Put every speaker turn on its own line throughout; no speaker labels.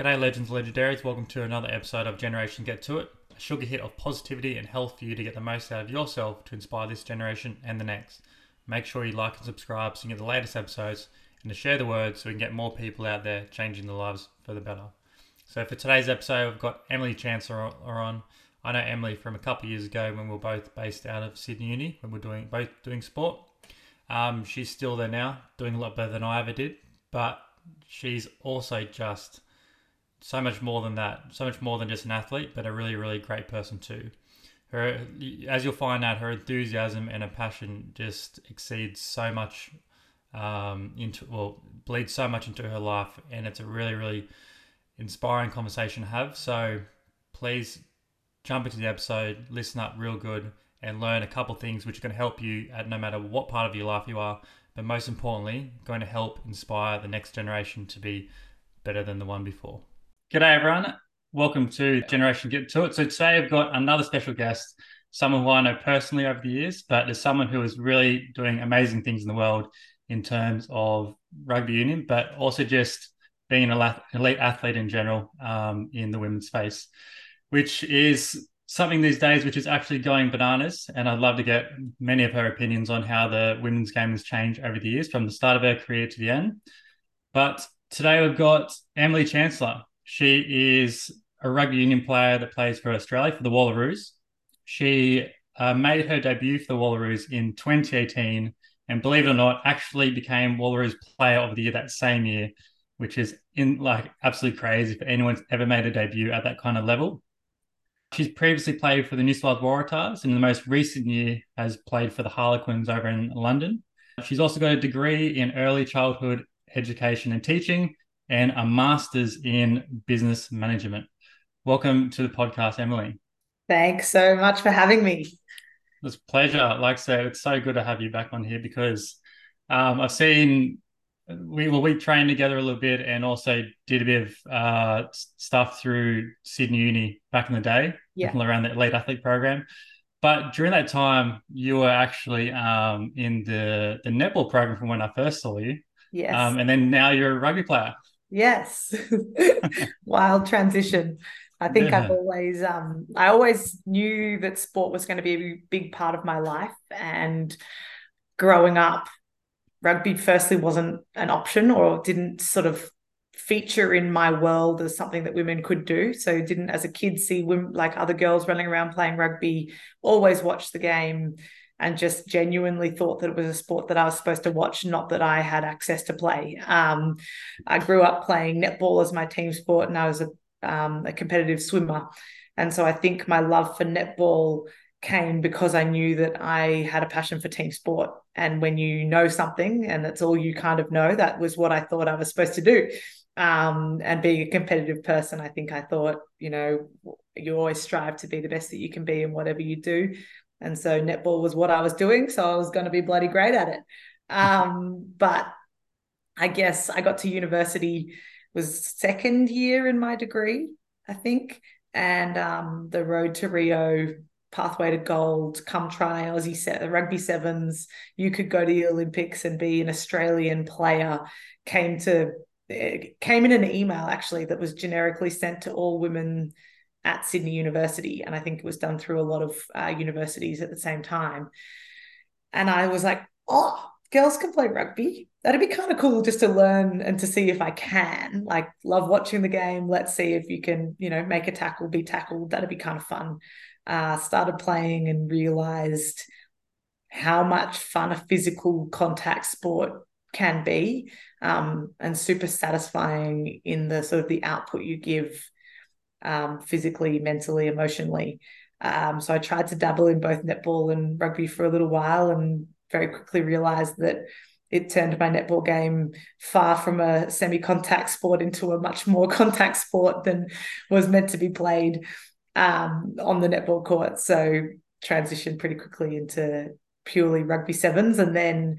G'day, legends, legendaries. Welcome to another episode of Generation Get To It, a sugar hit of positivity and health for you to get the most out of yourself to inspire this generation and the next. Make sure you like and subscribe so you get the latest episodes and to share the word so we can get more people out there changing their lives for the better. So, for today's episode, we've got Emily Chancellor on. I know Emily from a couple of years ago when we were both based out of Sydney Uni when we are doing both doing sport. Um, she's still there now, doing a lot better than I ever did, but she's also just so much more than that, so much more than just an athlete, but a really, really great person too. Her, as you'll find out, her enthusiasm and her passion just exceeds so much um, into, well, bleeds so much into her life, and it's a really, really inspiring conversation to have. So please jump into the episode, listen up real good, and learn a couple things which are going to help you at no matter what part of your life you are, but most importantly, going to help inspire the next generation to be better than the one before. G'day, everyone. Welcome to Generation Get To It. So today I've got another special guest, someone who I know personally over the years, but is someone who is really doing amazing things in the world in terms of rugby union, but also just being an elite athlete in general um, in the women's space, which is something these days which is actually going bananas. And I'd love to get many of her opinions on how the women's game has changed over the years from the start of her career to the end. But today we've got Emily Chancellor. She is a rugby union player that plays for Australia for the Wallaroos. She uh, made her debut for the Wallaroos in 2018 and believe it or not, actually became Wallaroos Player of the Year that same year, which is in like absolutely crazy for anyone's ever made a debut at that kind of level. She's previously played for the New South Wales Waratahs and in the most recent year has played for the Harlequins over in London. She's also got a degree in early childhood education and teaching and a master's in business management. Welcome to the podcast, Emily.
Thanks so much for having me.
It's a pleasure. Like I said, it's so good to have you back on here because um, I've seen we well we trained together a little bit and also did a bit of uh, stuff through Sydney Uni back in the day,
yeah.
around the elite athlete program. But during that time, you were actually um, in the the netball program from when I first saw you.
Yes.
Um, and then now you're a rugby player.
Yes. Wild transition. I think yeah. I've always um I always knew that sport was going to be a big part of my life and growing up rugby firstly wasn't an option or didn't sort of feature in my world as something that women could do so didn't as a kid see women like other girls running around playing rugby always watched the game and just genuinely thought that it was a sport that I was supposed to watch, not that I had access to play. Um, I grew up playing netball as my team sport, and I was a, um, a competitive swimmer. And so I think my love for netball came because I knew that I had a passion for team sport. And when you know something and that's all you kind of know, that was what I thought I was supposed to do. Um, and being a competitive person, I think I thought, you know, you always strive to be the best that you can be in whatever you do. And so netball was what I was doing. So I was going to be bloody great at it. Um, but I guess I got to university, was second year in my degree, I think. And um, the road to Rio, pathway to gold, come try Aussie set, rugby sevens, you could go to the Olympics and be an Australian player, came to came in an email actually that was generically sent to all women at Sydney University. And I think it was done through a lot of uh, universities at the same time. And I was like, oh, girls can play rugby. That'd be kind of cool just to learn and to see if I can. Like, love watching the game. Let's see if you can, you know, make a tackle, be tackled. That'd be kind of fun. Uh, started playing and realized how much fun a physical contact sport can be um, and super satisfying in the sort of the output you give um, physically, mentally, emotionally. Um, so I tried to dabble in both netball and rugby for a little while and very quickly realized that it turned my netball game far from a semi contact sport into a much more contact sport than was meant to be played um, on the netball court. So transitioned pretty quickly into purely rugby sevens and then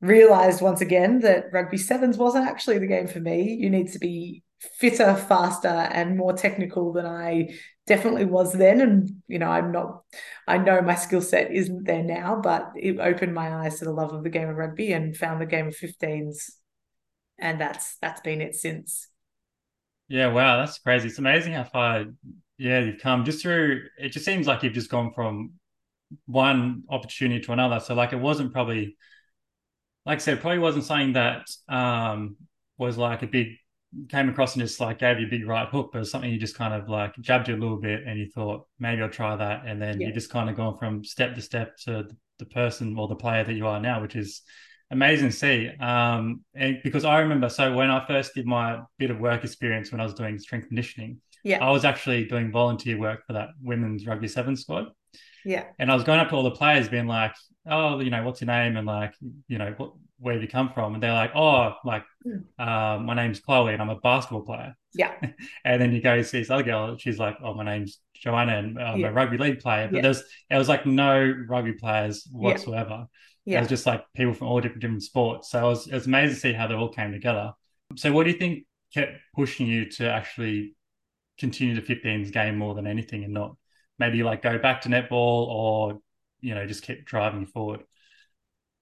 realized once again that rugby sevens wasn't actually the game for me. You need to be fitter, faster, and more technical than I definitely was then. And, you know, I'm not, I know my skill set isn't there now, but it opened my eyes to the love of the game of rugby and found the game of 15s. And that's that's been it since.
Yeah, wow, that's crazy. It's amazing how far, yeah, you've come just through. It just seems like you've just gone from one opportunity to another. So like it wasn't probably, like I said, probably wasn't something that um was like a big came across and just like gave you a big right hook, but something you just kind of like jabbed you a little bit and you thought maybe I'll try that, and then yeah. you just kind of gone from step to step to the person or the player that you are now, which is amazing to see. Um, and because I remember, so when I first did my bit of work experience when I was doing strength conditioning,
yeah,
I was actually doing volunteer work for that women's rugby seven squad.
Yeah.
And I was going up to all the players, being like, "Oh, you know, what's your name?" and like, you know, what, where have you come from? And they're like, "Oh, like, uh, my name's Chloe, and I'm a basketball player."
Yeah.
and then you go see this other girl. She's like, "Oh, my name's Joanna, and I'm yeah. a rugby league player." But yeah. there's it was like no rugby players whatsoever. Yeah. It was just like people from all different different sports. So it was, it was amazing to see how they all came together. So what do you think kept pushing you to actually continue the 15s game more than anything and not maybe like go back to netball or you know just keep driving forward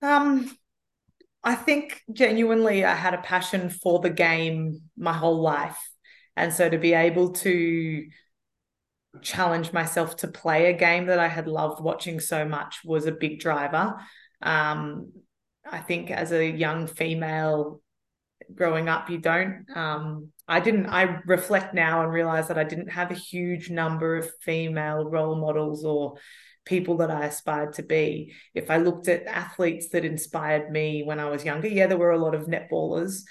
um i think genuinely i had a passion for the game my whole life. And so to be able to challenge myself to play a game that i had loved watching so much was a big driver. Um i think as a young female growing up you don't um I didn't I reflect now and realize that I didn't have a huge number of female role models or people that I aspired to be. If I looked at athletes that inspired me when I was younger, yeah, there were a lot of netballers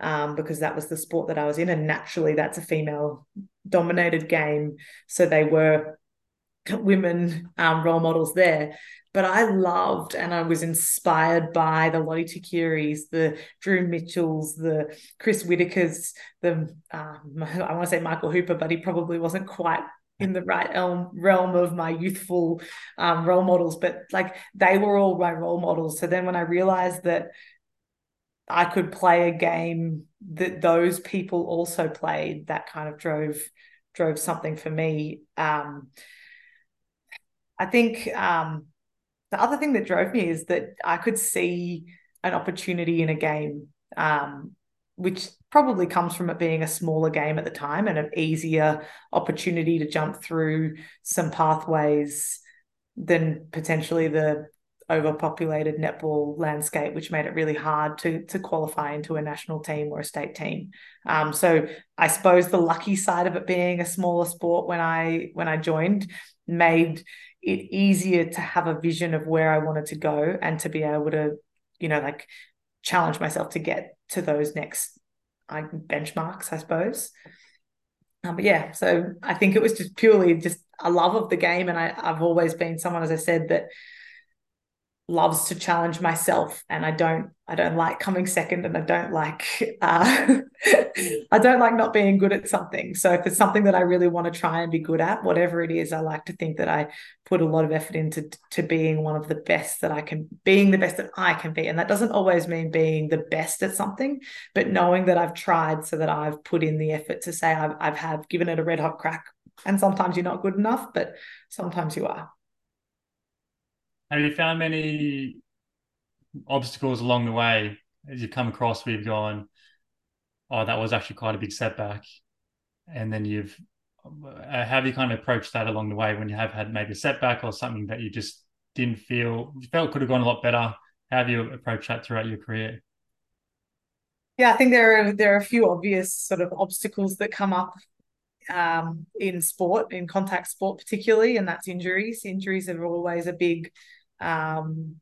um, because that was the sport that I was in. And naturally, that's a female dominated game. So they were women um, role models there but I loved and I was inspired by the Lote Tuqiris, the Drew Mitchells, the Chris Whitakers, the um, I want to say Michael Hooper, but he probably wasn't quite in the right realm of my youthful um, role models. But like they were all my role models. So then when I realized that I could play a game that those people also played, that kind of drove drove something for me. Um, I think um, the other thing that drove me is that I could see an opportunity in a game, um, which probably comes from it being a smaller game at the time and an easier opportunity to jump through some pathways than potentially the overpopulated netball landscape, which made it really hard to to qualify into a national team or a state team. Um, so I suppose the lucky side of it being a smaller sport when I when I joined made it easier to have a vision of where I wanted to go and to be able to, you know, like challenge myself to get to those next like benchmarks, I suppose. Um, but yeah, so I think it was just purely just a love of the game, and I, I've always been someone, as I said, that loves to challenge myself and i don't i don't like coming second and i don't like uh, i don't like not being good at something. So if it's something that i really want to try and be good at whatever it is i like to think that i put a lot of effort into to being one of the best that i can being the best that i can be. And that doesn't always mean being the best at something but knowing that i've tried so that i've put in the effort to say i've, I've have given it a red hot crack. And sometimes you're not good enough but sometimes you are
have you found many obstacles along the way as you've come across where you've gone, oh, that was actually quite a big setback? And then you've, uh, have you kind of approached that along the way when you have had maybe a setback or something that you just didn't feel, felt could have gone a lot better? How have you approached that throughout your career?
Yeah, I think there are there are a few obvious sort of obstacles that come up um, in sport, in contact sport particularly, and that's injuries. Injuries are always a big um,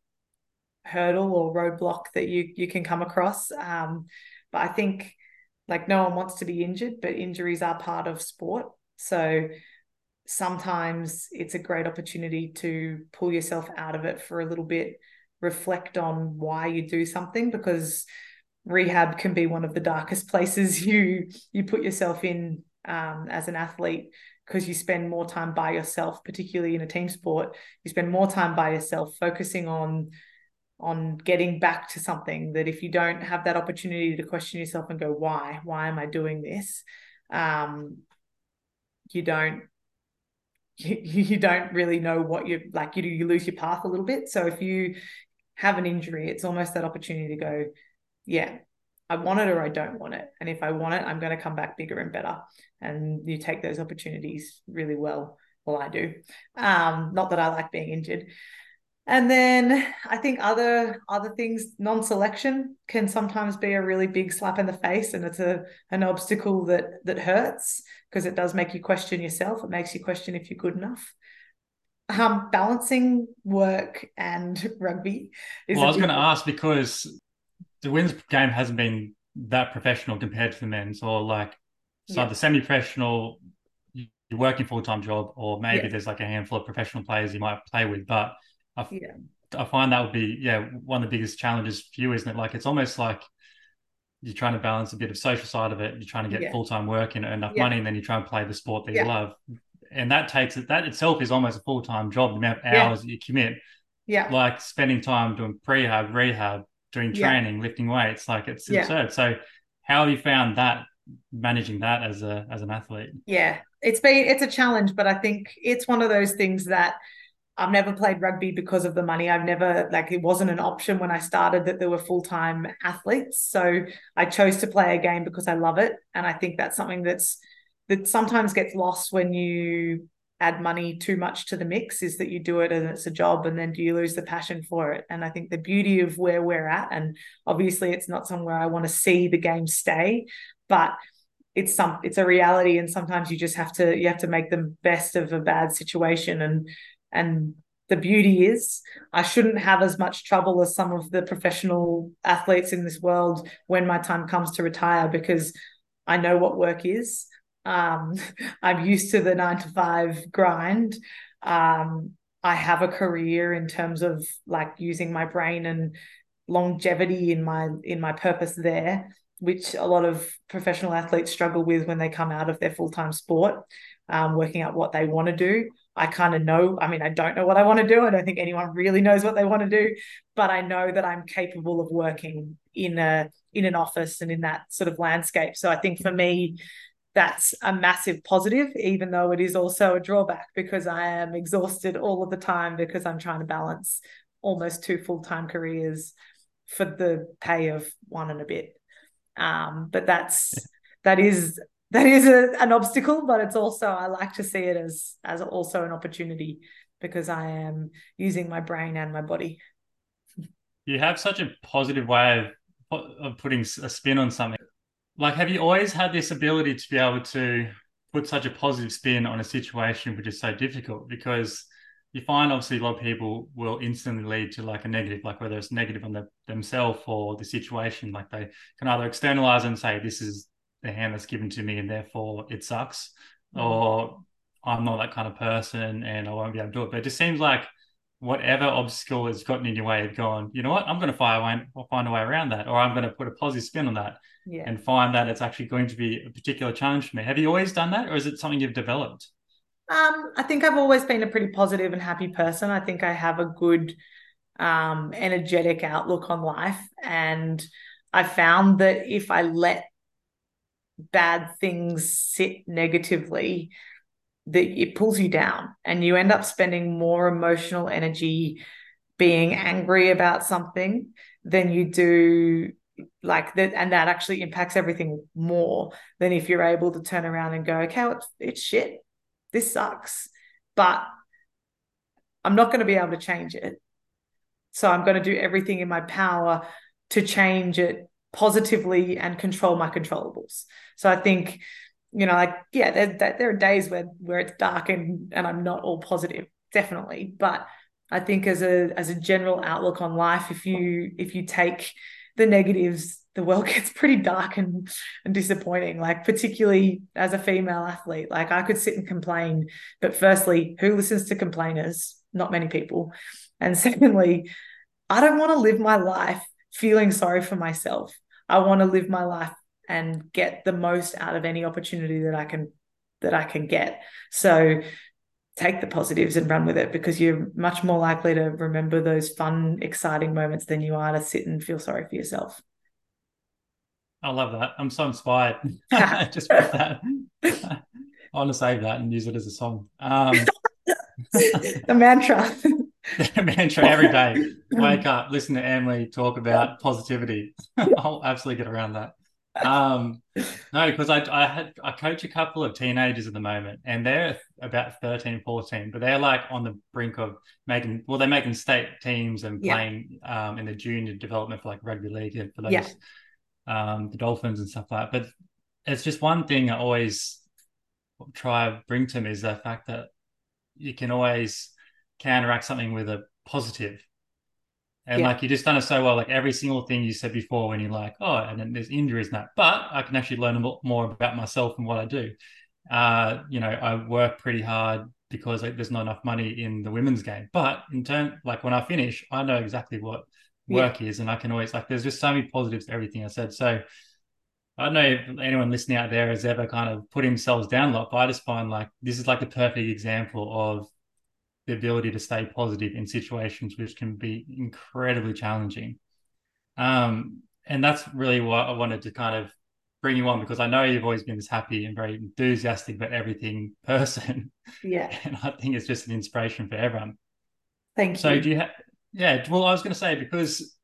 hurdle or roadblock that you you can come across. Um, but I think like no one wants to be injured, but injuries are part of sport. So sometimes it's a great opportunity to pull yourself out of it for a little bit, reflect on why you do something because rehab can be one of the darkest places you you put yourself in um, as an athlete because you spend more time by yourself, particularly in a team sport. You spend more time by yourself, focusing on on getting back to something that if you don't have that opportunity to question yourself and go, why? Why am I doing this? Um, you don't you, you don't really know what you're like you do you lose your path a little bit so if you have an injury it's almost that opportunity to go yeah I want it or I don't want it. And if I want it, I'm going to come back bigger and better. And you take those opportunities really well. Well, I do. Um, not that I like being injured. And then I think other other things, non-selection can sometimes be a really big slap in the face, and it's a an obstacle that that hurts because it does make you question yourself. It makes you question if you're good enough. Um, balancing work and rugby.
well, I was going to ask because the women's game hasn't been that professional compared to the men's, or like so yeah. the semi-professional. You're working full time job, or maybe yeah. there's like a handful of professional players you might play with, but I, yeah. I find that would be yeah one of the biggest challenges for you, isn't it? Like it's almost like you're trying to balance a bit of social side of it. You're trying to get yeah. full time work and earn enough money, and then you try and play the sport that you love. And that takes it. That itself is almost a full time job. The amount of hours that you commit.
Yeah.
Like spending time doing prehab, rehab, doing training, lifting weights. Like it's absurd. So how have you found that managing that as a as an athlete?
Yeah, it's been it's a challenge, but I think it's one of those things that I've never played rugby because of the money. I've never like it wasn't an option when I started that there were full-time athletes. So I chose to play a game because I love it. And I think that's something that's that sometimes gets lost when you add money too much to the mix is that you do it and it's a job and then do you lose the passion for it and i think the beauty of where we're at and obviously it's not somewhere i want to see the game stay but it's some it's a reality and sometimes you just have to you have to make the best of a bad situation and and the beauty is I shouldn't have as much trouble as some of the professional athletes in this world when my time comes to retire because I know what work is. Um, I'm used to the nine to five grind. Um, I have a career in terms of like using my brain and longevity in my in my purpose there, which a lot of professional athletes struggle with when they come out of their full time sport, um, working out what they want to do. I kind of know. I mean, I don't know what I want to do. I don't think anyone really knows what they want to do, but I know that I'm capable of working in a in an office and in that sort of landscape. So I think for me, that's a massive positive, even though it is also a drawback because I am exhausted all of the time because I'm trying to balance almost two full time careers for the pay of one and a bit. Um, but that's that is that is a, an obstacle, but it's also I like to see it as as also an opportunity because I am using my brain and my body.
You have such a positive way of, of putting a spin on something. Like, have you always had this ability to be able to put such a positive spin on a situation which is so difficult? Because you find obviously a lot of people will instantly lead to like a negative, like whether it's negative on the, themselves or the situation. Like they can either externalize and say, this is the hand that's given to me and therefore it sucks mm. or i'm not that kind of person and i won't be able to do it but it just seems like whatever obstacle has gotten in your way have gone, you know what? I'm going to find a way, find a way around that or i'm going to put a positive spin on that
yeah.
and find that it's actually going to be a particular challenge for me. Have you always done that or is it something you've developed?
Um, i think i've always been a pretty positive and happy person. I think i have a good um, energetic outlook on life and i found that if i let bad things sit negatively that it pulls you down and you end up spending more emotional energy being angry about something than you do like that and that actually impacts everything more than if you're able to turn around and go okay it's, it's shit this sucks but i'm not going to be able to change it so i'm going to do everything in my power to change it positively and control my controllables. So I think, you know, like yeah, there, there are days where where it's dark and and I'm not all positive, definitely. But I think as a as a general outlook on life, if you if you take the negatives, the world gets pretty dark and and disappointing. Like particularly as a female athlete, like I could sit and complain, but firstly, who listens to complainers? Not many people. And secondly, I don't want to live my life feeling sorry for myself. I want to live my life and get the most out of any opportunity that I can that I can get. So take the positives and run with it because you're much more likely to remember those fun, exciting moments than you are to sit and feel sorry for yourself.
I love that. I'm so inspired. Just with that. I want to save that and use it as a song. Um...
the mantra.
the mantra every day. Wake up, listen to Emily talk about positivity. I'll absolutely get around that. Um, no, because I, I had I coach a couple of teenagers at the moment, and they're about 13, 14, but they're like on the brink of making well, they're making state teams and
Yeah.
playing um in the junior development for like rugby league and for those
Yeah.
um the Dolphins and stuff like that. But it's just one thing I always try to bring to them is the fact that you can always counteract something with a positive. And
Yeah.
like you just done it so well, like every single thing you said before, when you're like, oh, and then there's injuries and that, but I can actually learn a lot more about myself and what I do. Uh, you know, I work pretty hard because like, there's not enough money in the women's game. But in turn, like when I finish, I know exactly what work is, and I can always like. There's just so many positives to everything I said. So I don't know if anyone listening out there has ever kind of put themselves down a lot, but I just find like this is like the perfect example of the ability to stay positive in situations which can be incredibly challenging. Um, and that's really what I wanted to kind of bring you on because I know you've always been this happy and very enthusiastic about everything person.
Yeah.
And I think it's just an inspiration for everyone.
Thank you.
So do you have yeah, well I was gonna say because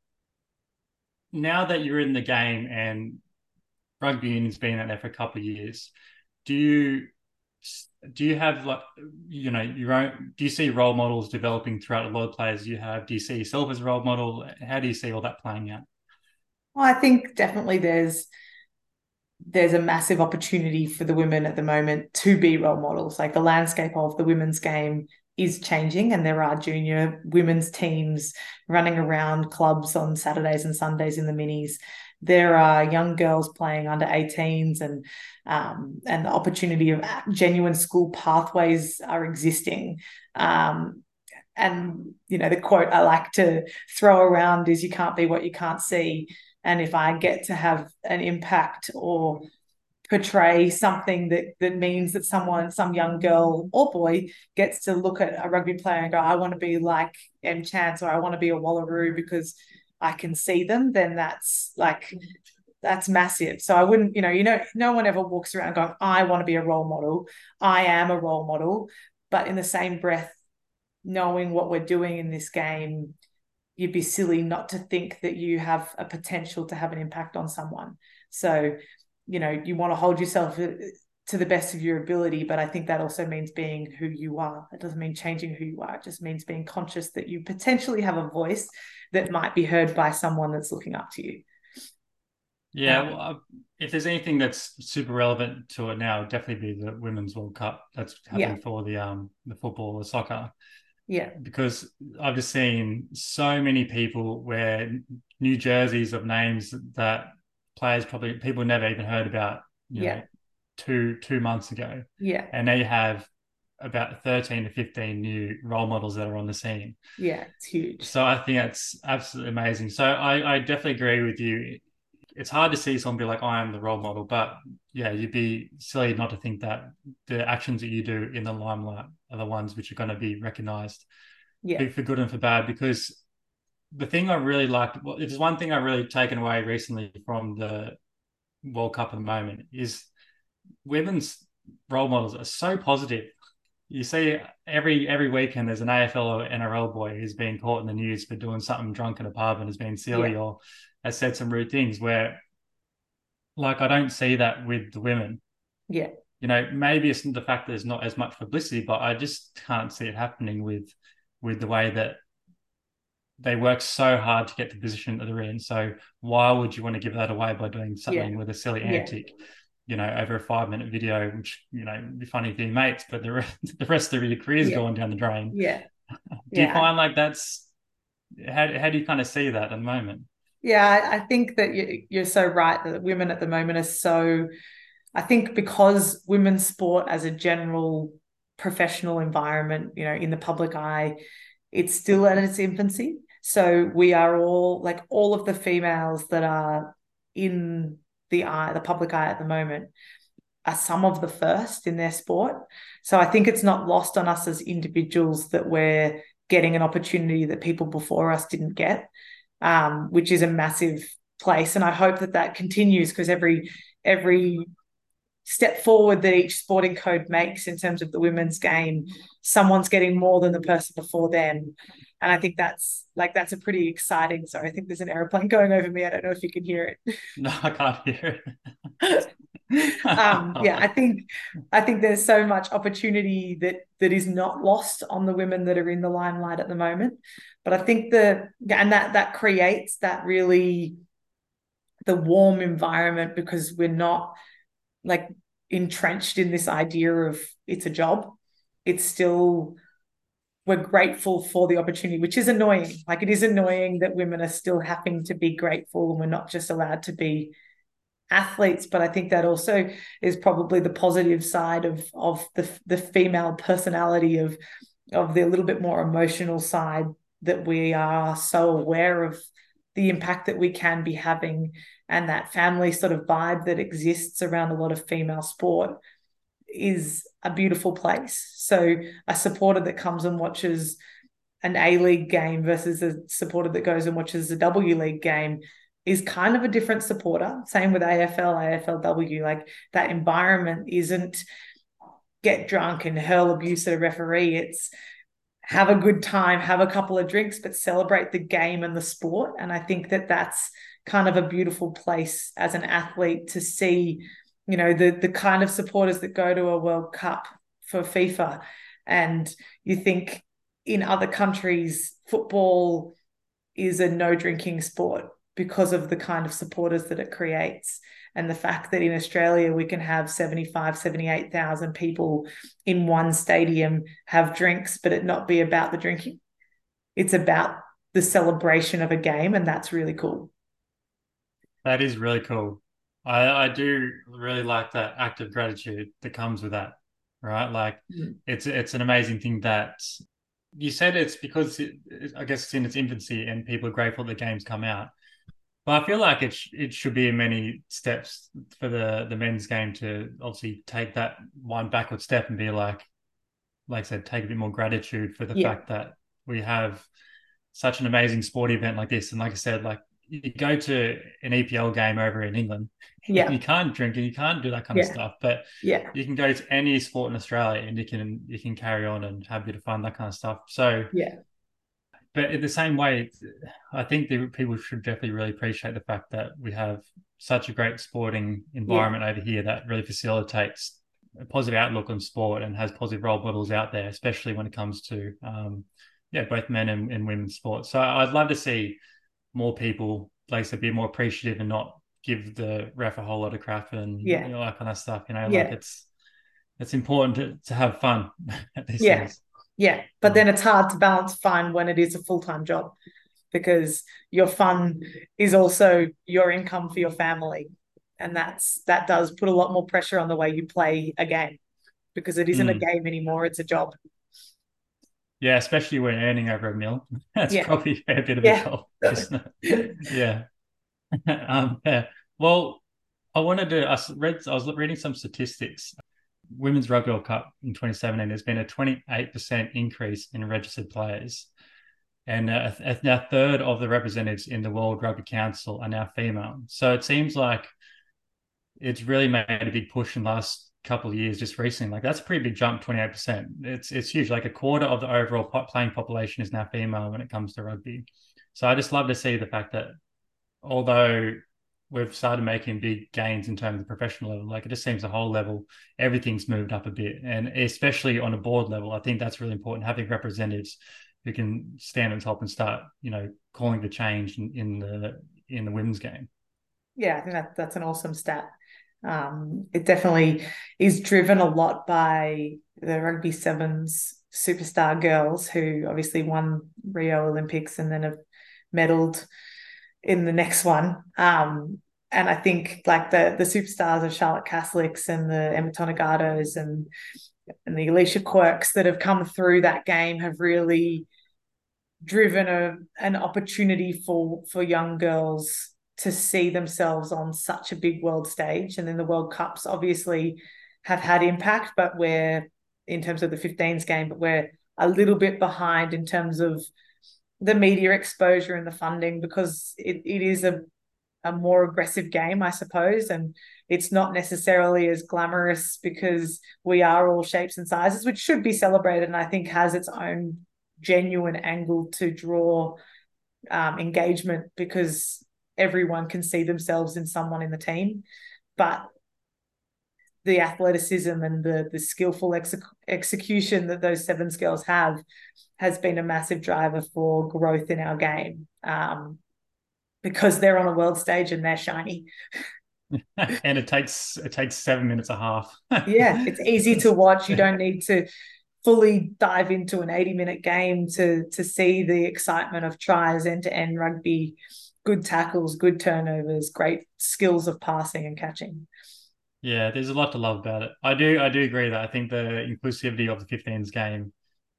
now that you're in the game and rugby union's been out there for a couple of years, do you do you have like you know your own do you see role models developing throughout a lot of players you have? Do you see yourself as a role model? How do you see all that playing out?
Well, I think definitely there's there's a massive opportunity for the women at the moment to be role models. Like the landscape of the women's game is changing, and there are junior women's teams running around clubs on Saturdays and Sundays in the minis. There are young girls playing under 18s, and um, and the opportunity of genuine school pathways are existing. Um, and you know the quote I like to throw around is "You can't be what you can't see." And if I get to have an impact or portray something that that means that someone, some young girl or boy, gets to look at a rugby player and go, "I want to be like Em Chance" or "I want to be a Wallaroo" because I can see them, then that's like that's massive. So I wouldn't, you know, you know, no one ever walks around going, "I want to be a role model." I am a role model, but in the same breath, knowing what we're doing in this game you'd be silly not to think that you have a potential to have an impact on someone. So, you know, you want to hold yourself uh, to the best of your ability, but I think that also means being who you are. It doesn't mean changing who you are. It just means being conscious that you potentially have a voice that might be heard by someone that's looking up to you.
Yeah,
Um,
well, uh, if there's anything that's super relevant to it now, definitely be the Women's World Cup that's happening
Yeah.
for the um the football, the soccer.
Yeah.
because I've just seen so many people wear new jerseys of names that players probably people never even heard about, you
Yeah.
Two two months ago,
Yeah.
and now you have about thirteen to fifteen new role models that are on the scene.
Yeah. It's huge.
So I think that's absolutely amazing. So I, I definitely agree with you. It's hard to see someone be like, I am the role model, but yeah, you'd be silly not to think that the actions that you do in the limelight are the ones which are going to be recognized
Yeah.
for good and for bad. Because the thing I really liked, well, there's one thing I've really taken away recently from the World Cup at the moment is women's role models are so positive. You see every every weekend there's an AFL or NRL boy who's been caught in the news for doing something drunk in a pub and has been silly
Yeah.
or has said some rude things where like I don't see that with the women.
Yeah.
You know, maybe it's the fact that there's not as much publicity, but I just can't see it happening with with the way that they work so hard to get the position that they're in. So why would you want to give that away by doing something with a silly
Yeah.
antic, you know, over a five minute video, which you know be funny for your mates, but the rest, the rest of your career is
Yeah.
going down the drain.
Yeah.
Do you find like that's how how do you kind of see that at the moment?
Yeah, I think that you're so right that women at the moment are so. I think because women's sport as a general professional environment, you know, in the public eye, it's still at its infancy. So we are all like all of the females that are in the eye, the public eye at the moment, are some of the first in their sport. So I think it's not lost on us as individuals that we're getting an opportunity that people before us didn't get um, which is a massive place. And I hope that that continues because every every step forward that each sporting code makes in terms of the women's game. Someone's getting more than the person before them. And i think that's like that's a pretty exciting so i think there's an airplane going over me. I don't know if you can hear it.
No i can't hear it.
Um, yeah i think i think there's so much opportunity that that is not lost on the women that are in the limelight at the moment. But i think the and that that creates that really the warm environment because we're not like entrenched in this idea of it's a job. It's still we're grateful for the opportunity, which is annoying. Like it is annoying that women are still having to be grateful and we're not just allowed to be athletes. But I think that also is probably the positive side of of the the female personality of of the little bit more emotional side that we are so aware of the impact that we can be having and that family sort of vibe that exists around a lot of female sport is a beautiful place. So a supporter that comes and watches an A League game versus a supporter that goes and watches a W League game is kind of a different supporter. Same with AFL, AFLW. Like that environment isn't get drunk and hurl abuse at a referee. It's have a good time, have a couple of drinks, but celebrate the game and the sport. And I think that that's kind of a beautiful place as an athlete to see, you know, the the kind of supporters that go to a World Cup for FIFA. And you think in other countries, football is a no drinking sport because of the kind of supporters that it creates and the fact that in Australia we can have 75 78,000 people in one stadium have drinks but it not be about the drinking it's about the celebration of a game and that's really cool
that is really cool. I, I do really like that act of gratitude that comes with that, right? Like mm. it's it's an amazing thing that you said it's because it, I guess it's in its infancy and people are grateful the games come out. But I feel like it sh- it should be many steps for the the men's game to obviously take that one backward step and be like, like I said, take a bit more gratitude for the yeah. fact that we have such an amazing sport event like this. And like I said, like you go to an EPL game over in England,
yeah,
you can't drink and you can't do that kind
yeah.
of stuff. But
yeah,
you can go to any sport in Australia and you can you can carry on and have a bit of fun, that kind of stuff. So
yeah.
But in the same way, I think that people should definitely really appreciate the fact that we have such a great sporting environment yeah. over here that really facilitates a positive outlook on sport and has positive role models out there, especially when it comes to um, yeah, both men and, and women's sports. So I'd love to see more people like to be more appreciative and not give the ref a whole lot of crap and
yeah.
you know, that kind of stuff. You know,
yeah.
like it's it's important to, to have fun at these
yeah.
things.
Yeah. But then it's hard to balance fun when it is a full time job because your fun is also your income for your family. And that's that does put a lot more pressure on the way you play a game because it isn't mm. a game anymore, it's a job.
Yeah, especially when earning over a mil. That's
yeah.
probably a bit of
yeah.
a job. yeah. um, yeah. Well, I wanted to. I read. I was reading some statistics. Women's Rugby World Cup in 2017. There's been a 28% increase in registered players, and uh, a, a third of the representatives in the World Rugby Council are now female. So it seems like it's really made a big push in the last couple of years just recently. Like that's a pretty big jump, 28%. It's it's huge. Like a quarter of the overall playing population is now female when it comes to rugby. So I just love to see the fact that although we've started making big gains in terms of the professional level, like it just seems the whole level, everything's moved up a bit. And especially on a board level, I think that's really important, having representatives who can stand on top and start, you know, calling the change in, in the in the women's game.
Yeah, I think that that's an awesome stat. Um, it definitely is driven a lot by the rugby sevens superstar girls who obviously won Rio Olympics and then have medaled in the next one. Um, and I think like the the superstars of Charlotte Caslicks and the Emma Tonegatos and and the Alicia Quirks that have come through that game have really driven a an opportunity for for young girls to see themselves on such a big world stage. And then the World Cups obviously have had impact, but we're in terms of the 15s game, but we're a little bit behind in terms of the media exposure and the funding because it, it is a a more aggressive game, I suppose. And it's not necessarily as glamorous because we are all shapes and sizes, which should be celebrated and I think has its own genuine angle to draw um, engagement because everyone can see themselves in someone in the team. But the athleticism and the the skillful ex- execution that those seven girls have has been a massive driver for growth in our game um, because they're on a world stage and they're shiny.
and it takes it takes seven minutes a half.
yeah, it's easy to watch. You don't need to fully dive into an 80 minute game to to see the excitement of tries end to end rugby, good tackles, good turnovers, great skills of passing and catching.
Yeah, there's a lot to love about it. I do I do agree that I think the inclusivity of the 15s game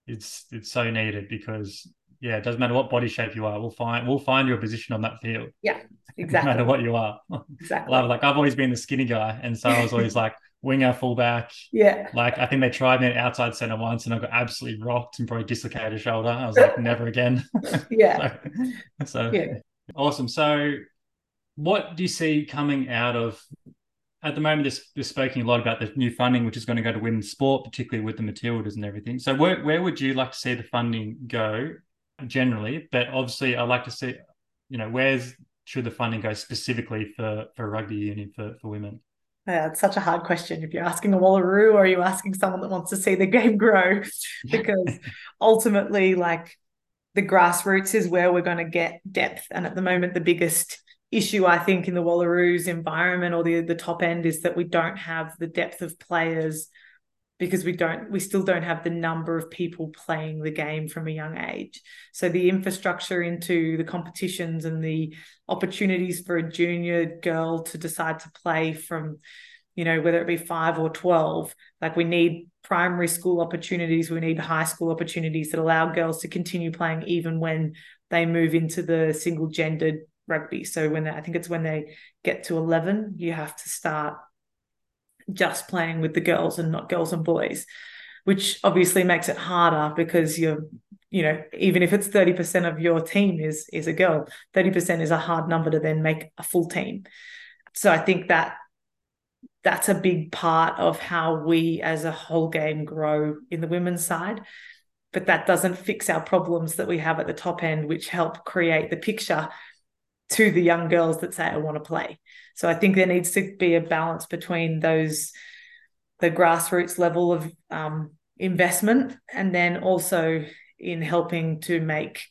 it's it's so needed because yeah, it doesn't matter what body shape you are, we'll find we'll find your position on that field.
Yeah, exactly.
no matter what you are.
Exactly.
Love, like I've always been the skinny guy, and so I was always like winger, fullback.
Yeah.
Like I think they tried me at outside center once, and I got absolutely rocked and probably dislocated a shoulder. I was like, never again.
yeah.
so, so yeah. awesome. So, what do you see coming out of at the moment, they're, they're speaking a lot about the new funding, which is going to go to women's sport, particularly with the Matildas and everything. So, where, where would you like to see the funding go generally? But obviously, I'd like to see, you know, where's should the funding go specifically for for rugby union for, for women?
Yeah, it's such a hard question. If you're asking a Wallaroo or are you asking someone that wants to see the game grow, because ultimately, like the grassroots is where we're going to get depth. And at the moment, the biggest issue I think in the Wallaroos environment or the the top end is that we don't have the depth of players because we don't we still don't have the number of people playing the game from a young age. So the infrastructure into the competitions and the opportunities for a junior girl to decide to play from you know whether it be 5 or 12 like we need primary school opportunities we need high school opportunities that allow girls to continue playing even when they move into the single gendered rugby. So when they, I think it's when they get to 11, you have to start just playing with the girls and not girls and boys, which obviously makes it harder because you're, you know, even if it's 30% of your team is is a girl, 30% is a hard number to then make a full team. So I think that that's a big part of how we as a whole game grow in the women's side but that doesn't fix our problems that we have at the top end which help create the picture to the young girls that say I want to play. So I think there needs to be a balance between those the grassroots level of um, investment and then also in helping to make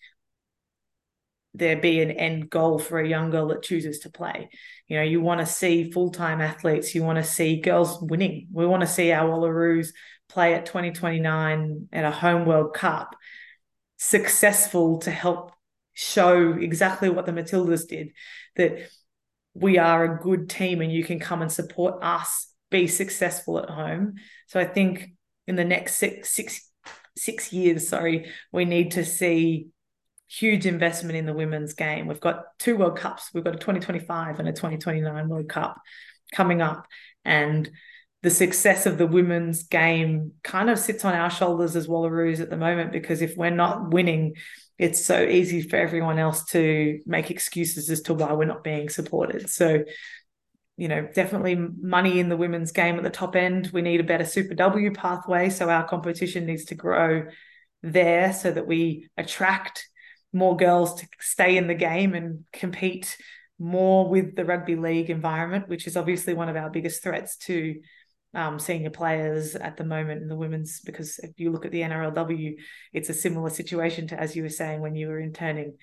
there be an end goal for a young girl that chooses to play. You know, you want to see full-time athletes, you want to see girls winning. We want to see our Wallaroos play at 2029 at a home World Cup successful to help show exactly what the Matildas did that we are a good team and you can come and support us be successful at home. So I think in the next six six six years, sorry, we need to see huge investment in the women's game. We've got two World Cups. We've got a 2025 and a 2029 World Cup coming up. And the success of the women's game kind of sits on our shoulders as Wallaroos at the moment because if we're not winning, it's so easy for everyone else to make excuses as to why we're not being supported. So, you know, definitely money in the women's game at the top end. We need a better Super W pathway. So our competition needs to grow there so that we attract more girls to stay in the game and compete more with the rugby league environment, which is obviously one of our biggest threats to um, senior players at the moment in the women's because if you look at the NRLW, it's a similar situation to as you were saying when you were interning.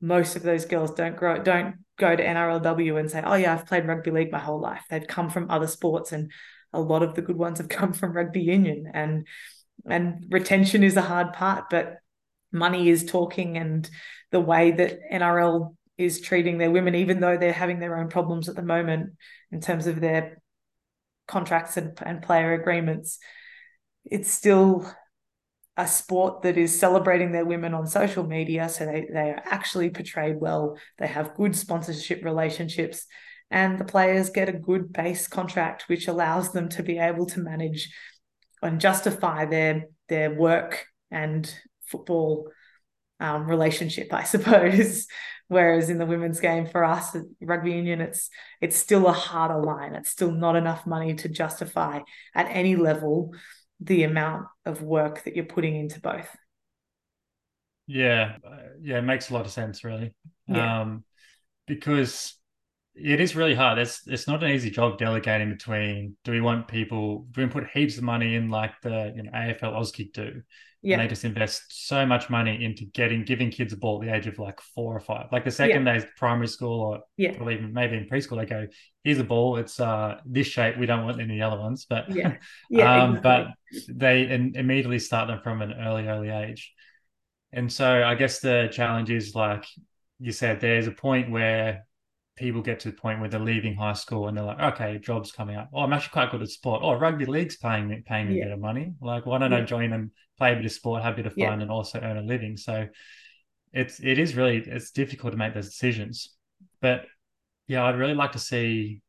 Most of those girls don't grow don't go to NRLW and say, "Oh yeah, I've played rugby league my whole life." They've come from other sports, and a lot of the good ones have come from rugby union. And and retention is a hard part, but money is talking, and the way that NRL is treating their women, even though they're having their own problems at the moment in terms of their contracts and, and player agreements, it's still a sport that is celebrating their women on social media. So they, they are actually portrayed well. They have good sponsorship relationships, and the players get a good base contract, which allows them to be able to manage and justify their their work and football um, relationship, I suppose. Whereas in the women's game for us, rugby union, it's it's still a harder line. It's still not enough money to justify at any level the amount of work that you're putting into both.
Yeah, yeah, it makes a lot of sense, really. Yeah. Um, because it is really hard. It's it's not an easy job delegating between. Do we want people? Do we put heaps of money in like the you know AFL Auskick do? Yeah. And they just invest so much money into getting giving kids a ball at the age of like four or five. Like the second yeah. day primary school or yeah. or even maybe in preschool, they go, here's a ball, it's uh this shape. We don't want any other ones. But yeah, yeah um, exactly. but they in, immediately start them from an early, early age. And so I guess the challenge is like you said, there's a point where people get to the point where they're leaving high school and they're like, okay, job's coming up. Oh, I'm actually quite good at sport. Oh, rugby league's paying me paying me yeah. a bit of money. Like, why don't yeah. I join and play a bit of sport, have a bit of fun, yeah. and also earn a living? So it's it is really it's difficult to make those decisions. But yeah, I'd really like to see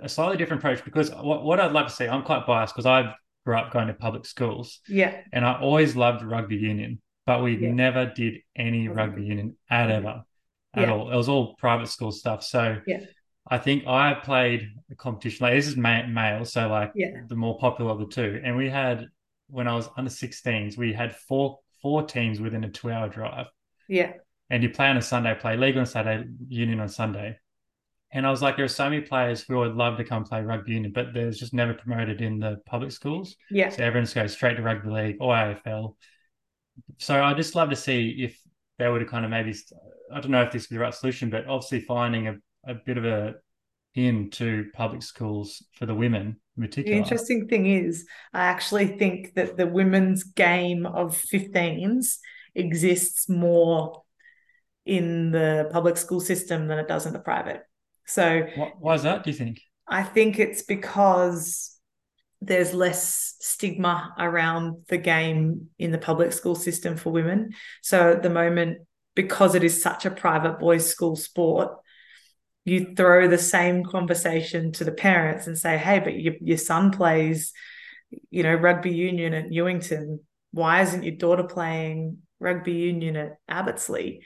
a slightly different approach because what, what I'd like to see, I'm quite biased because I grew up going to public schools.
Yeah.
And I always loved rugby union, but we never did any rugby union at mm-hmm. ever at yeah. all. It was all private school stuff. So
yeah.
I think I played a competition. Like this is male, so like yeah. the more popular of the two. And we had when I was under 16s, we had four four teams within a two hour drive.
Yeah.
And you play on a Sunday, play league on Saturday, union on Sunday. And I was like, there are so many players who would love to come play rugby union, but there's just never promoted in the public schools.
Yeah.
So everyone just goes straight to rugby league or AFL. So I just love to see if they were to kind of maybe I don't know if this is the right solution, but obviously finding a, a bit of a in to public schools for the women in particular.
The interesting thing is, I actually think that the women's game of 15s exists more in the public school system than it does in the private. So,
why is that? Do you think?
I think it's because there's less stigma around the game in the public school system for women. So at the moment, because it is such a private boys' school sport, you throw the same conversation to the parents and say, "Hey, but your, your son plays, you know, rugby union at Newington. Why isn't your daughter playing rugby union at Abbotsleigh?"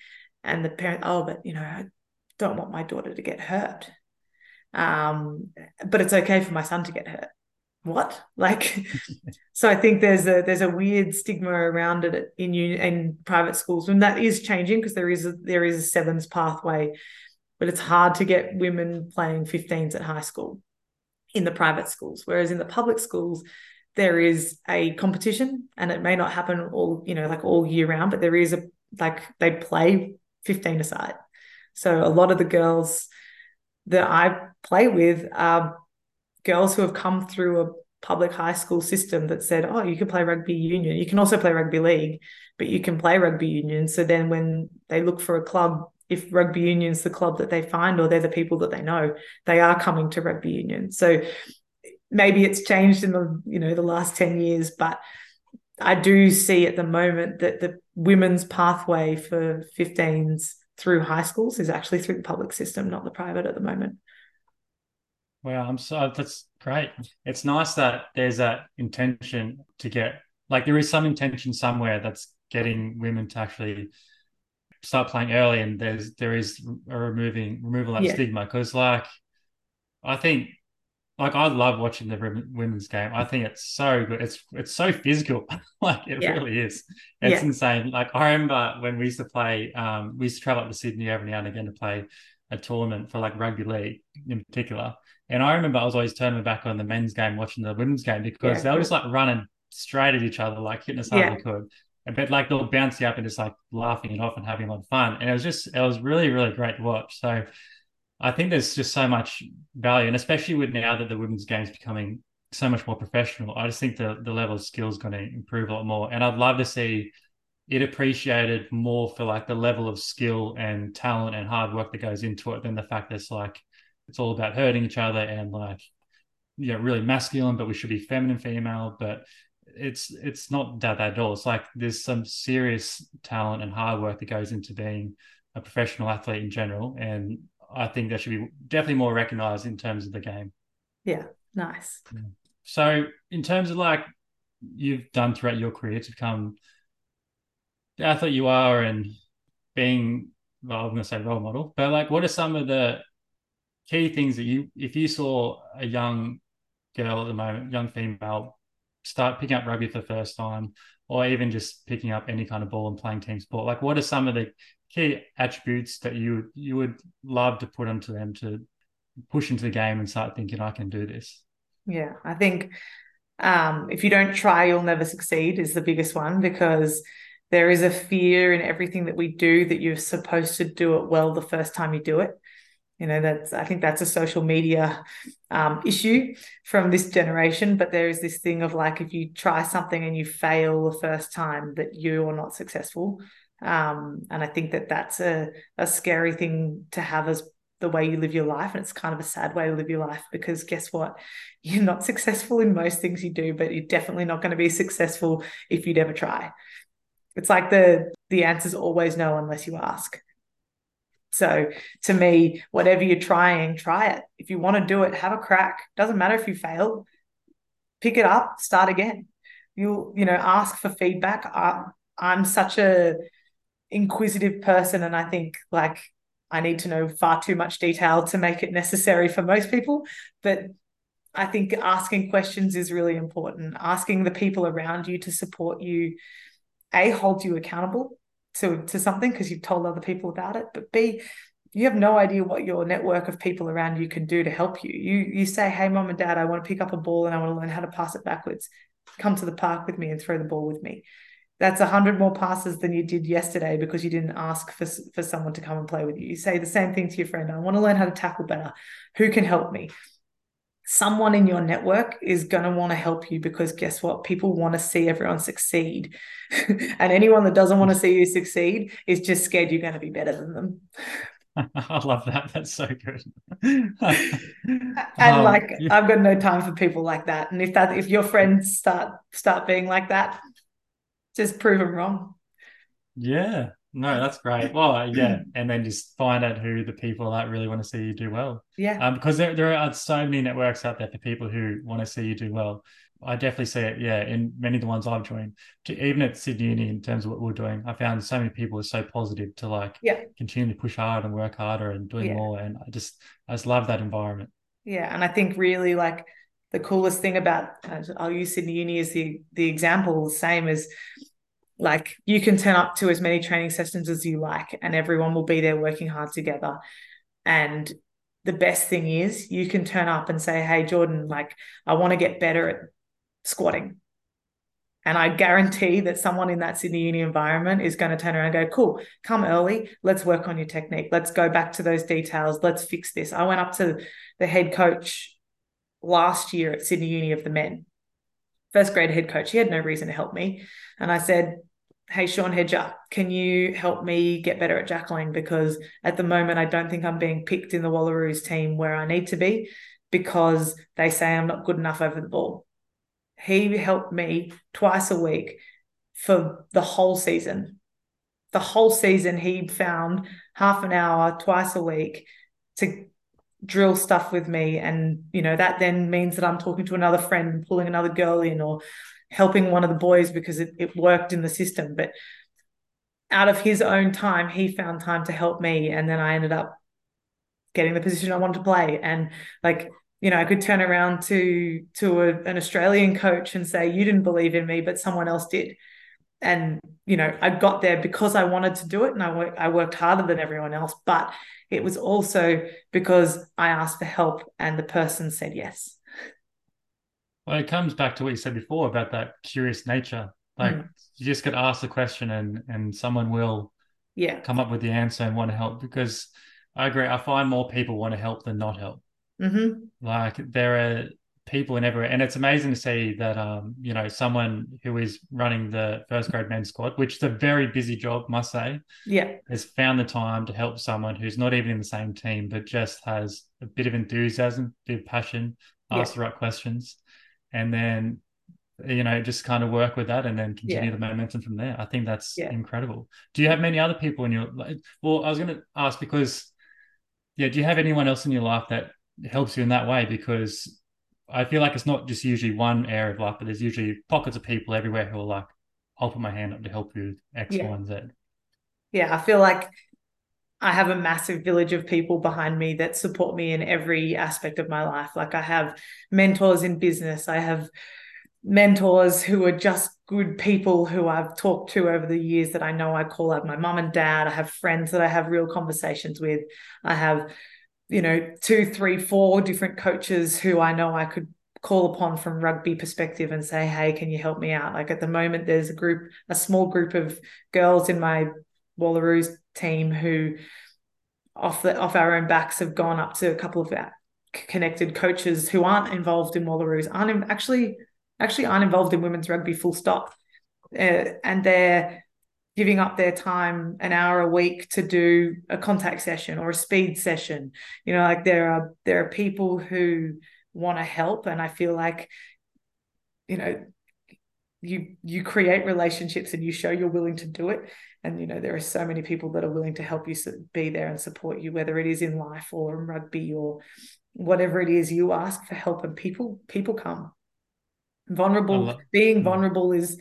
And the parent, "Oh, but you know, I don't want my daughter to get hurt." Um, but it's okay for my son to get hurt what? Like so i think there's a there's a weird stigma around it in you in private schools and that is changing because there is a, there is a sevens pathway but it's hard to get women playing 15s at high school in the private schools whereas in the public schools there is a competition and it may not happen all you know like all year round but there is a like they play 15 aside so a lot of the girls that i play with are girls who have come through a public high school system that said, oh, you can play rugby union. You can also play rugby league, but you can play rugby union. So then when they look for a club, if rugby union's the club that they find or they're the people that they know, they are coming to rugby union. So maybe it's changed in the, you know, the last 10 years, but I do see at the moment that the women's pathway for 15s through high schools is actually through the public system, not the private at the moment.
Wow, I'm so that's great. It's nice that there's that intention to get like there is some intention somewhere that's getting women to actually start playing early, and there's there is a removing removal of that yeah. stigma because like I think like I love watching the women's game. I think it's so good. It's it's so physical. like it yeah. really is. It's yeah. insane. Like I remember when we used to play. Um, we used to travel up to Sydney every now and again to play a tournament for like rugby league in particular. And I remember I was always turning back on the men's game, watching the women's game because yeah, they were just like running straight at each other, like hitting as hard yeah. as they could. But like they'll bounce you up and just like laughing it off and having a lot of fun. And it was just, it was really, really great to watch. So I think there's just so much value. And especially with now that the women's game is becoming so much more professional, I just think the, the level of skill is going to improve a lot more. And I'd love to see it appreciated more for like the level of skill and talent and hard work that goes into it than the fact that it's like it's all about hurting each other and like yeah really masculine but we should be feminine female but it's it's not that at all. It's like there's some serious talent and hard work that goes into being a professional athlete in general and i think that should be definitely more recognized in terms of the game.
Yeah nice.
So in terms of like you've done throughout your career to become the athlete you are and being well, I'm gonna say role model, but like what are some of the key things that you if you saw a young girl at the moment, young female, start picking up rugby for the first time, or even just picking up any kind of ball and playing team sport, like what are some of the key attributes that you you would love to put onto them to push into the game and start thinking I can do this?
Yeah, I think um, if you don't try, you'll never succeed is the biggest one because there is a fear in everything that we do that you're supposed to do it well the first time you do it. You know, that's I think that's a social media um, issue from this generation. But there is this thing of like if you try something and you fail the first time, that you are not successful. Um, and I think that that's a, a scary thing to have as the way you live your life. And it's kind of a sad way to live your life because guess what? You're not successful in most things you do, but you're definitely not going to be successful if you'd ever try. It's like the the answer's always no unless you ask. So to me, whatever you're trying, try it. If you want to do it, have a crack. Doesn't matter if you fail. Pick it up, start again. You you know, ask for feedback. I, I'm such a inquisitive person, and I think like I need to know far too much detail to make it necessary for most people. But I think asking questions is really important. Asking the people around you to support you a holds you accountable to to something because you've told other people about it but b you have no idea what your network of people around you can do to help you you you say hey mom and dad i want to pick up a ball and i want to learn how to pass it backwards come to the park with me and throw the ball with me that's a hundred more passes than you did yesterday because you didn't ask for, for someone to come and play with you. You say the same thing to your friend. I want to learn how to tackle better. Who can help me? Someone in your network is going to want to help you because guess what? People want to see everyone succeed. and anyone that doesn't want to see you succeed is just scared you're going to be better than them.
I love that. That's so good.
and um, like yeah. I've got no time for people like that. And if that if your friends start start being like that, just prove them wrong.
Yeah. No, that's great. Well, yeah, and then just find out who the people that really want to see you do well.
Yeah,
um, because there there are so many networks out there for people who want to see you do well. I definitely see it. Yeah, in many of the ones I've joined, to, even at Sydney Uni, in terms of what we're doing, I found so many people are so positive to like
yeah
continue to push hard and work harder and doing yeah. more. And I just I just love that environment.
Yeah, and I think really like the coolest thing about I'll use Sydney Uni as the the example, same as like you can turn up to as many training sessions as you like, and everyone will be there working hard together. And the best thing is you can turn up and say, Hey, Jordan, like, I want to get better at squatting. And I guarantee that someone in that Sydney Uni environment is going to turn around and go, Cool, come early. Let's work on your technique. Let's go back to those details. Let's fix this. I went up to the head coach last year at Sydney Uni of the men, first grade head coach. He had no reason to help me. And I said, hey sean hedger can you help me get better at jackling because at the moment i don't think i'm being picked in the wallaroos team where i need to be because they say i'm not good enough over the ball he helped me twice a week for the whole season the whole season he found half an hour twice a week to drill stuff with me and you know that then means that i'm talking to another friend pulling another girl in or helping one of the boys because it, it worked in the system. But out of his own time, he found time to help me. And then I ended up getting the position I wanted to play. And like, you know, I could turn around to to a, an Australian coach and say, "You didn't believe in me, but someone else did." And you know, I got there because I wanted to do it, and I I worked harder than everyone else. But it was also because I asked for help, and the person said yes.
Well, it comes back to what you said before about that curious nature. Like mm. you just get asked a question and and someone will
yeah
come up with the answer and want to help because I agree. I find more people want to help than not help.
Mm-hmm.
Like there are people in everywhere, and it's amazing to see that um you know someone who is running the first grade men's squad, which is a very busy job, must say.
Yeah,
has found the time to help someone who's not even in the same team, but just has a bit of enthusiasm, a bit of passion, ask yeah. the right questions and then you know just kind of work with that and then continue yeah. the momentum from there i think that's yeah. incredible do you have many other people in your life well i was going to ask because yeah do you have anyone else in your life that helps you in that way because i feel like it's not just usually one area of life but there's usually pockets of people everywhere who are like I'll put my hand up to help you with X,
Yeah.
Y, and Z.
yeah, I feel like I have a massive village of people behind me that support me in every aspect of my life. Like I have mentors in business, I have mentors who are just good people who I've talked to over the years that I know I call out my mum and dad. I have friends that I have real conversations with. I have, you know, two, three, four different coaches who I know I could call upon from rugby perspective and say, hey, can you help me out? Like at the moment, there's a group, a small group of girls in my Wallaroos team who off the off our own backs have gone up to a couple of our connected coaches who aren't involved in Wallaroos, aren't actually actually aren't involved in women's rugby full stop. Uh, and they're giving up their time an hour a week to do a contact session or a speed session. You know, like there are there are people who want to help and I feel like you know you you create relationships and you show you're willing to do it and you know there are so many people that are willing to help you be there and support you whether it is in life or in rugby or whatever it is you ask for help and people people come vulnerable being
Mm.
vulnerable is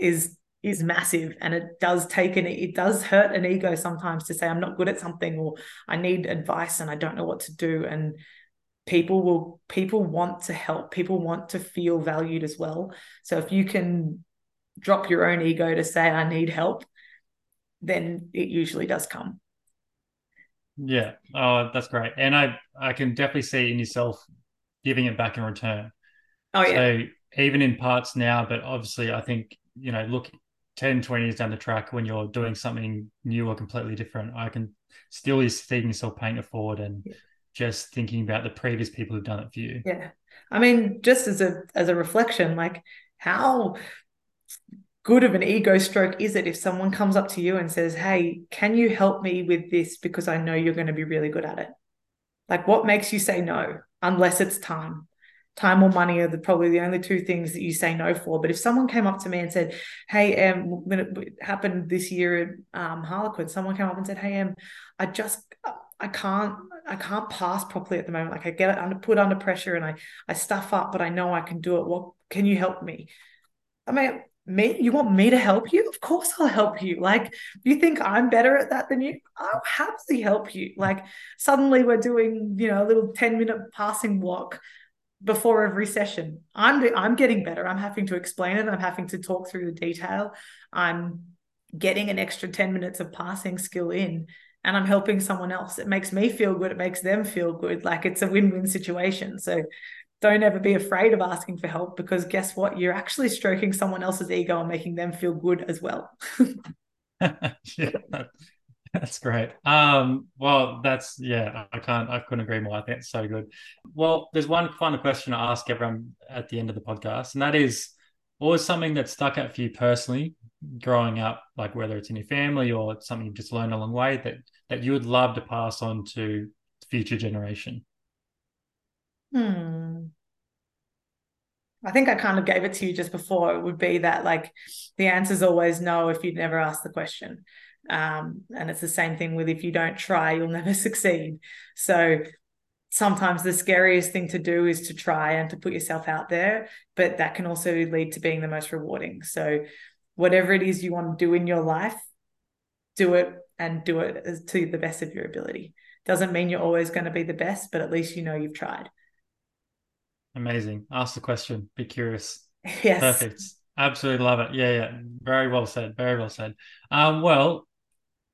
is is massive and it does take an it does hurt an ego sometimes to say i'm not good at something or i need advice and i don't know what to do and people will people want to help people want to feel valued as well so if you can drop your own ego to say i need help then it usually does come
Yeah. Oh, that's great. And I I can definitely see in yourself giving it back in return.
oh yeah
So even in parts now, but obviously I think, you know, look 10, 20 years down the track when you're doing something new or completely different, I can still see yourself paying it forward and
Yeah.
just thinking about the previous people who've done it for you.
Yeah. I mean, just as a as a reflection, like how good of an ego stroke is it if someone comes up to you and says, Hey, can you help me with this because I know you're going to be really good at it? Like what makes you say no unless it's time? Time or money are the, probably the only two things that you say no for. But if someone came up to me and said, "Hey, um, when it happened this year at um, Harlequin, someone came up and said, "Hey, um, I just I can't I can't pass properly at the moment. Like I get it under put under pressure and I I stuff up, but I know I can do it. What can you help me? I mean, me, you want me to help you? Of course I'll help you. Like, you think I'm better at that than you? I'll happily help you. Like, suddenly we're doing, you know, a little 10 minute passing walk before every session. I'm I'm getting better. I'm having to explain it. I'm having to talk through the detail. I'm getting an extra 10 minutes of passing skill in and I'm helping someone else. It makes me feel good. It makes them feel good. Like it's a win-win situation. So don't ever be afraid of asking for help because guess what? You're actually stroking someone else's ego and making them feel good as well.
yeah, that's great. Um, well, that's yeah, I can't, I couldn't agree more. I think it's so good. Well, there's one final question I ask everyone at the end of the podcast, and that is, what was something that stuck out for you personally growing up, like whether it's in your family or it's something you've just learned along the way that that you would love to pass on to future generation?
Hmm. I think I kind of gave it to you just before. It would be that like the answer is always no if you'd never asked the question. Um, and it's the same thing with if you don't try, you'll never succeed. So sometimes the scariest thing to do is to try and to put yourself out there, but that can also lead to being the most rewarding. So whatever it is you want to do in your life, do it and do it to the best of your ability. Doesn't mean you're always going to be the best, but at least you know you've tried.
Amazing. Ask the question. Be curious.
Yes.
Perfect. Absolutely love it. Yeah, yeah. Very well said. Very well said. Um, well,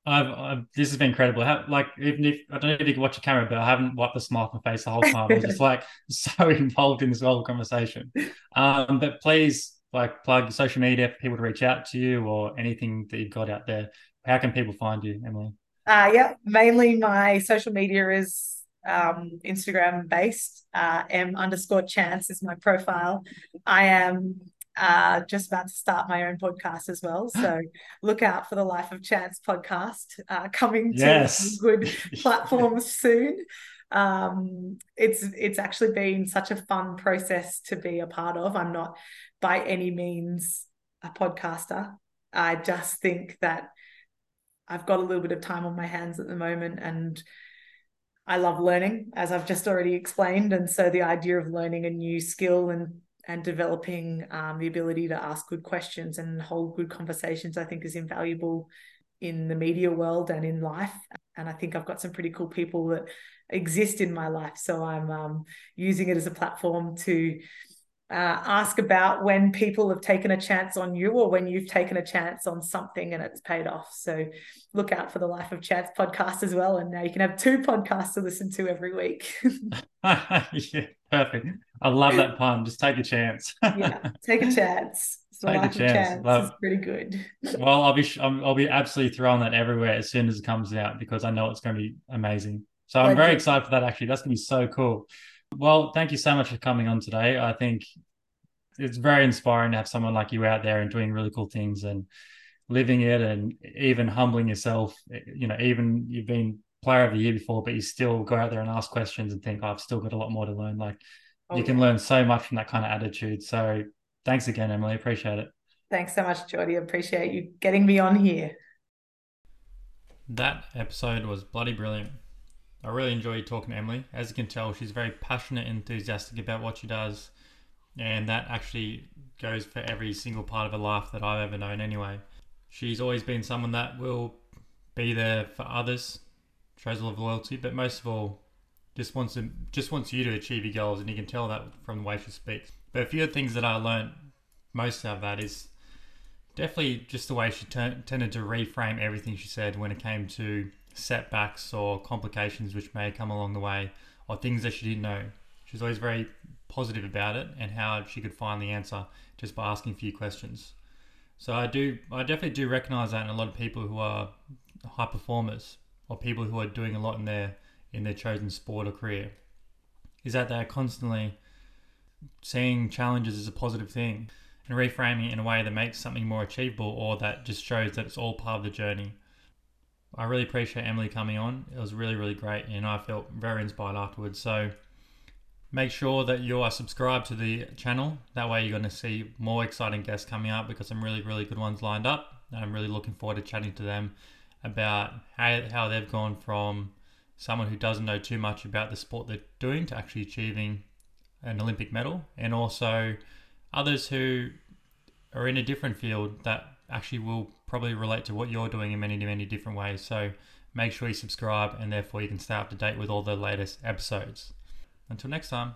I've, I've this has been incredible. How, like, even if I don't know if you can watch the camera, but I haven't wiped a smile off my face the whole time. I was just like so involved in this whole conversation. Um, but please, like, plug social media for people to reach out to you or anything that you've got out there. How can people find you, Emily?
Uh, yeah, mainly my social media is um, Instagram based. Uh, em underscore chance is my profile. I am uh, just about to start my own podcast as well. So look out for the Life of Chance podcast uh, coming to
Yes.
good platforms soon. Um, it's it's actually been such a fun process to be a part of. I'm not by any means a podcaster. I just think that I've got a little bit of time on my hands at the moment and I love learning, as I've just already explained. And so the idea of learning a new skill and and developing um, the ability to ask good questions and hold good conversations, I think is invaluable in the media world and in life. And I think I've got some pretty cool people that exist in my life. So I'm um, using it as a platform to uh, ask about when people have taken a chance on you or when you've taken a chance on something and it's paid off. So look out for the Life of Chance podcast as well. And now you can have two podcasts to listen to every week.
yeah, perfect. I love that pun. Just take a chance.
yeah, take a chance. So take a chance. chance love. is pretty good.
well, I'll be I'll be absolutely throwing that everywhere as soon as it comes out because I know it's going to be amazing. So I'm very excited for that. Actually, that's going to be so cool. Well, thank you so much for coming on today. I think it's very inspiring to have someone like you out there and doing really cool things and living it and even humbling yourself. You know, even you've been player of the year before, but you still go out there and ask questions and think, oh, I've still got a lot more to learn. Like oh, you can learn so much from that kind of attitude. So thanks again, Emily. Appreciate it.
Thanks so much, Geordie. Appreciate you getting me on here.
That episode was bloody brilliant. I really enjoy talking to Emily. As you can tell, she's very passionate and enthusiastic about what she does. And that actually goes for every single part of her life that I've ever known, anyway. She's always been someone that will be there for others, shows a lot of loyalty, but most of all, just wants to just wants you to achieve your goals, and you can tell that from the way she speaks. But a few of the things that I learned most out of that is definitely just the way she t- tended to reframe everything she said when it came to setbacks or complications which may come along the way or things that she didn't know. She was always very positive about it and how she could find the answer just by asking a few questions. So I do, I definitely do recognize that in a lot of people who are high performers or people who are doing a lot in their in their chosen sport or career, is that they're constantly seeing challenges as a positive thing and reframing it in a way that makes something more achievable or that just shows that it's all part of the journey. I really appreciate Emily coming on. It was really, really great, and I felt very inspired afterwards. So make sure that you are subscribed to the channel. That way, you're going to see more exciting guests coming up because some really, really good ones lined up. And I'm really looking forward to chatting to them about how, how they've gone from someone who doesn't know too much about the sport they're doing to actually achieving an Olympic medal, and also others who are in a different field that actually will probably relate to what you're doing in many, many different ways. So make sure you subscribe, and therefore you can stay up to date with all the latest episodes. Until next time.